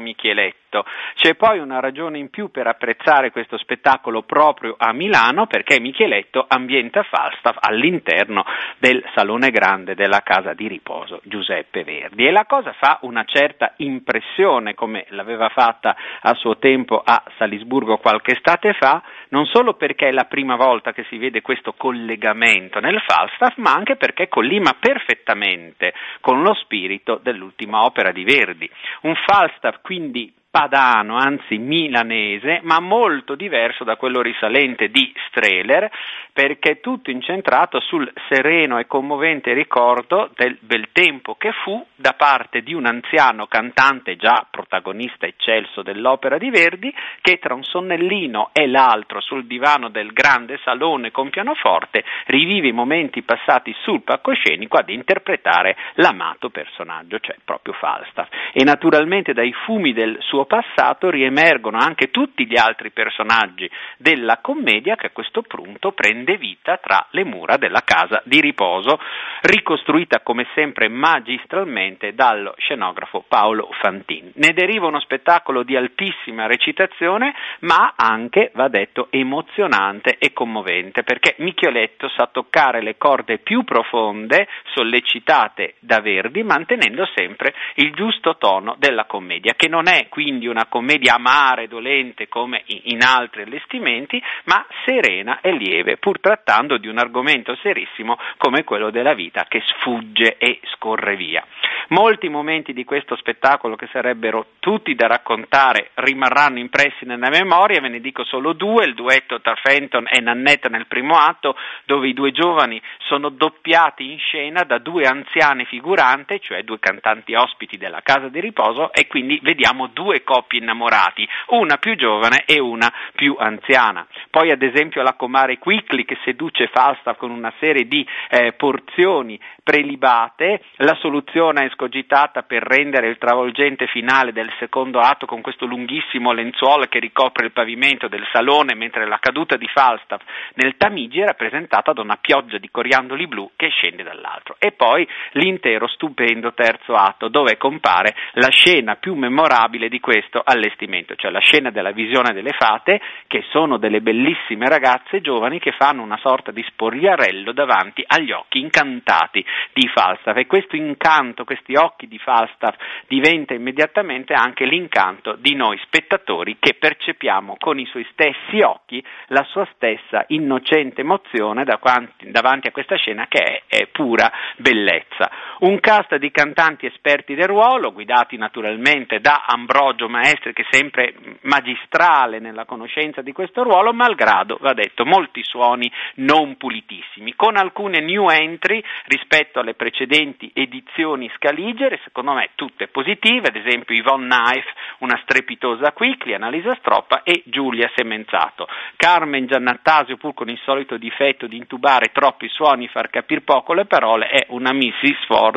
Micheletto. C'è poi una ragione in più per apprezzare questo spettacolo proprio a Milano perché Micheletto ambienta Falstaff all'interno del Salone Grande della casa di riposo Giuseppe Verdi e la cosa fa una certa impressione come l'aveva fatta a suo tempo a Salisburgo qualche estate fa, non solo perché è la prima volta che si vede questo collegamento nel Falstaff, ma anche perché collima perfettamente con lo spirito dell'ultima opera di Verdi. Un Falstaff quindi padano, anzi milanese, ma molto diverso da quello risalente di Strehler, perché tutto incentrato sul sereno e commovente ricordo del bel tempo che fu da parte di un anziano cantante già protagonista eccelso dell'opera di Verdi, che tra un sonnellino e l'altro sul divano del grande salone con pianoforte rivive i momenti passati sul palcoscenico ad interpretare l'amato personaggio, cioè proprio Falstaff. E naturalmente dai fumi del suo passato riemergono anche tutti gli altri personaggi della commedia che a questo punto prende vita tra le mura della casa di riposo, ricostruita come sempre magistralmente dallo scenografo Paolo Fantin. Ne deriva uno spettacolo di altissima recitazione, ma anche, va detto, emozionante e commovente, perché Michioletto sa toccare le corde più profonde, sollecitate da Verdi, mantenendo sempre il giusto tono della commedia, che non è quindi una commedia amara e dolente come in altri allestimenti, ma serena e lieve, pur trattando di un argomento serissimo come quello della vita che sfugge e scorre via. Molti momenti di questo spettacolo che sarebbero tutti da raccontare rimarranno impressi nella memoria, ve ne dico solo due, il duetto tra Fenton e Nannetta nel primo atto, dove i due giovani sono doppiati in scena da due anziane figurante, cioè due cantanti ospiti della casa di riposo e quindi vediamo due coppie innamorati, una più giovane e una più anziana. Poi ad esempio la comare Quickly che seduce Falstaff con una serie di eh, porzioni prelibate, la soluzione escogitata per rendere il travolgente finale del secondo atto con questo lunghissimo lenzuolo che ricopre il pavimento del salone mentre la caduta di Falstaff nel Tamigi è rappresentata da una pioggia di coriandoli blu che scende dall'altro. E poi l'intero stupendo terzo atto dove compare la scena più memorabile di questo allestimento, cioè la scena della visione delle fate che sono delle bellissime ragazze giovani che fanno una sorta di spogliarello davanti agli occhi incantati di Falstaff e questo incanto, questi occhi di Falstaff diventa immediatamente anche l'incanto di noi spettatori che percepiamo con i suoi stessi occhi la sua stessa innocente emozione davanti a questa scena che è, è pura bellezza. Un cast di cantanti esperti del ruolo, guidati naturalmente da Ambrogio Maestri, che è sempre magistrale nella conoscenza di questo ruolo, malgrado, va detto, molti suoni non pulitissimi, con alcune new entry rispetto alle precedenti edizioni scaligere, secondo me tutte positive, ad esempio Yvonne Knife, una strepitosa Quickly, Annalisa Stroppa e Giulia Semenzato. Carmen Giannattasio, pur con il solito difetto di intubare troppi suoni e far capire poco le parole, è una Mrs. Ford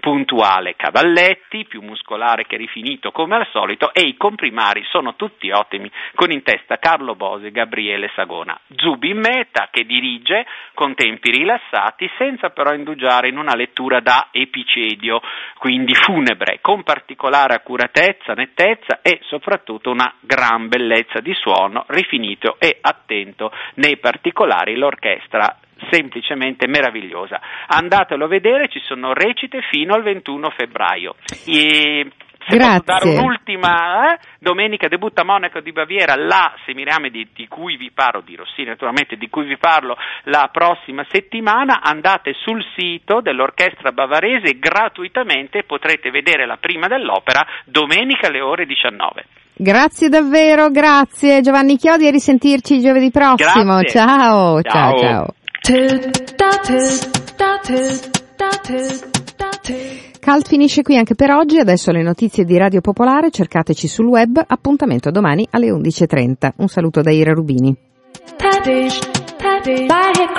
puntuale. Cavalletti, più muscolare che rifinito come al solito, e i comprimari sono tutti ottimi, con in testa Carlo Bose e Gabriele Sagona. Zubi in meta, che dirige con tempi rilassati, senza però indugiare in una lettura da epicedio, quindi funebre, con particolare accuratezza, nettezza e soprattutto una gran bellezza di suono, rifinito e attento nei particolari l'orchestra semplicemente meravigliosa. Andatelo a vedere, ci sono recite fino al 21 febbraio. E se
Grazie.
posso dare un'ultima, eh? domenica debutta Monaco di Baviera, la Semirame di, di cui vi parlo, di Rossini naturalmente, di cui vi parlo la prossima settimana, andate sul sito dell'orchestra bavarese gratuitamente, potrete vedere la prima dell'opera domenica alle ore 19.
Grazie davvero, grazie Giovanni Chiodi e risentirci giovedì prossimo. Ciao, ciao,
Ciao.
ciao. Cult finisce qui anche per oggi, adesso le notizie di Radio Popolare, cercateci sul web, appuntamento domani alle 11.30. Un saluto da Ira Rubini.
By